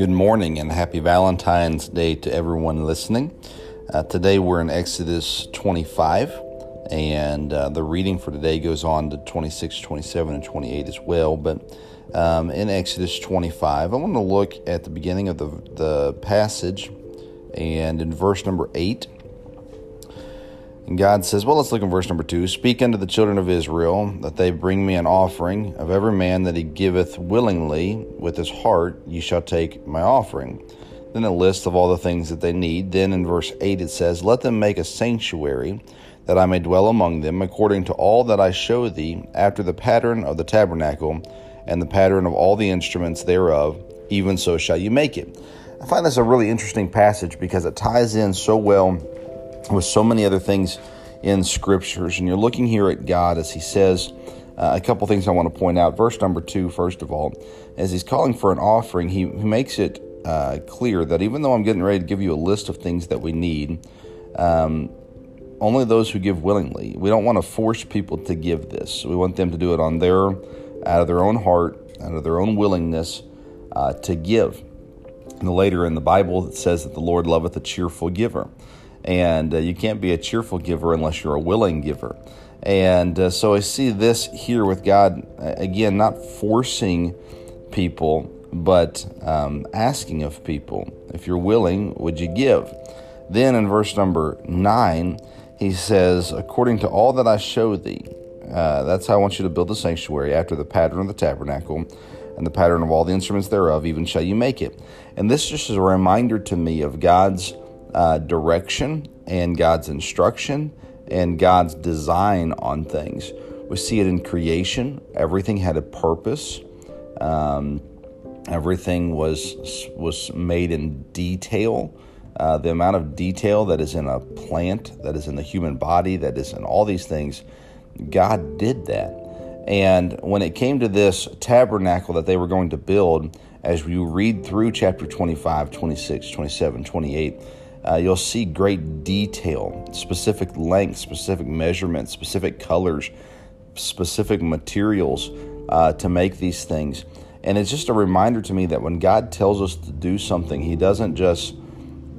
Good morning and happy Valentine's Day to everyone listening. Uh, today we're in Exodus 25, and uh, the reading for today goes on to 26, 27, and 28 as well. But um, in Exodus 25, I want to look at the beginning of the, the passage and in verse number 8. God says, Well, let's look in verse number two. Speak unto the children of Israel that they bring me an offering of every man that he giveth willingly with his heart, ye shall take my offering. Then a list of all the things that they need. Then in verse 8 it says, Let them make a sanctuary that I may dwell among them, according to all that I show thee, after the pattern of the tabernacle and the pattern of all the instruments thereof, even so shall you make it. I find this a really interesting passage because it ties in so well with so many other things in scriptures. And you're looking here at God as He says uh, a couple things I want to point out. Verse number two, first of all, as He's calling for an offering, He, makes it uh, clear that even though I'm getting ready to give you a list of things that we need, um, only those who give willingly. We don't want to force people to give this. We want them to do it on their, out of their own heart, out of their own willingness uh, to give. And later in the Bible, it says that the Lord loveth a cheerful giver. And uh, you can't be a cheerful giver unless you're a willing giver. And uh, so I see this here with God, again, not forcing people, but um, asking of people. If you're willing, would you give? Then in verse number 9, he says, According to all that I show thee, uh, that's how I want you to build the sanctuary after the pattern of the tabernacle and the pattern of all the instruments thereof, even shall you make it. And this just is a reminder to me of God's uh, direction and God's instruction and God's design on things. We see it in creation. Everything had a purpose. Um, everything was was made in detail. Uh, the amount of detail that is in a plant, that is in the human body, that is in all these things, God did that. And when it came to this tabernacle that they were going to build, as you read through chapter 25, 26, 27, 28, uh, you'll see great detail, specific length, specific measurements, specific colors, specific materials uh, to make these things. And it's just a reminder to me that when God tells us to do something, He doesn't just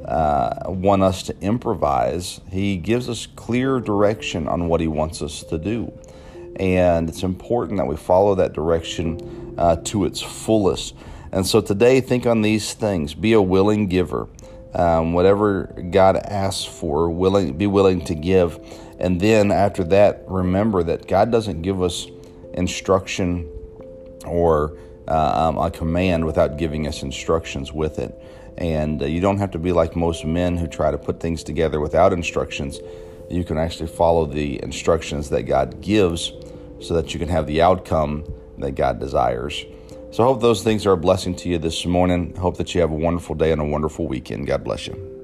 uh, want us to improvise, He gives us clear direction on what He wants us to do. And it's important that we follow that direction uh, to its fullest. And so today, think on these things be a willing giver um, whatever God asks for, willing be willing to give, and then after that, remember that God doesn't give us instruction or uh, um, a command without giving us instructions with it. And uh, you don't have to be like most men who try to put things together without instructions. You can actually follow the instructions that God gives so that you can have the outcome that God desires. So I hope those things are a blessing to you this morning. I hope that you have a wonderful day and a wonderful weekend. God bless you.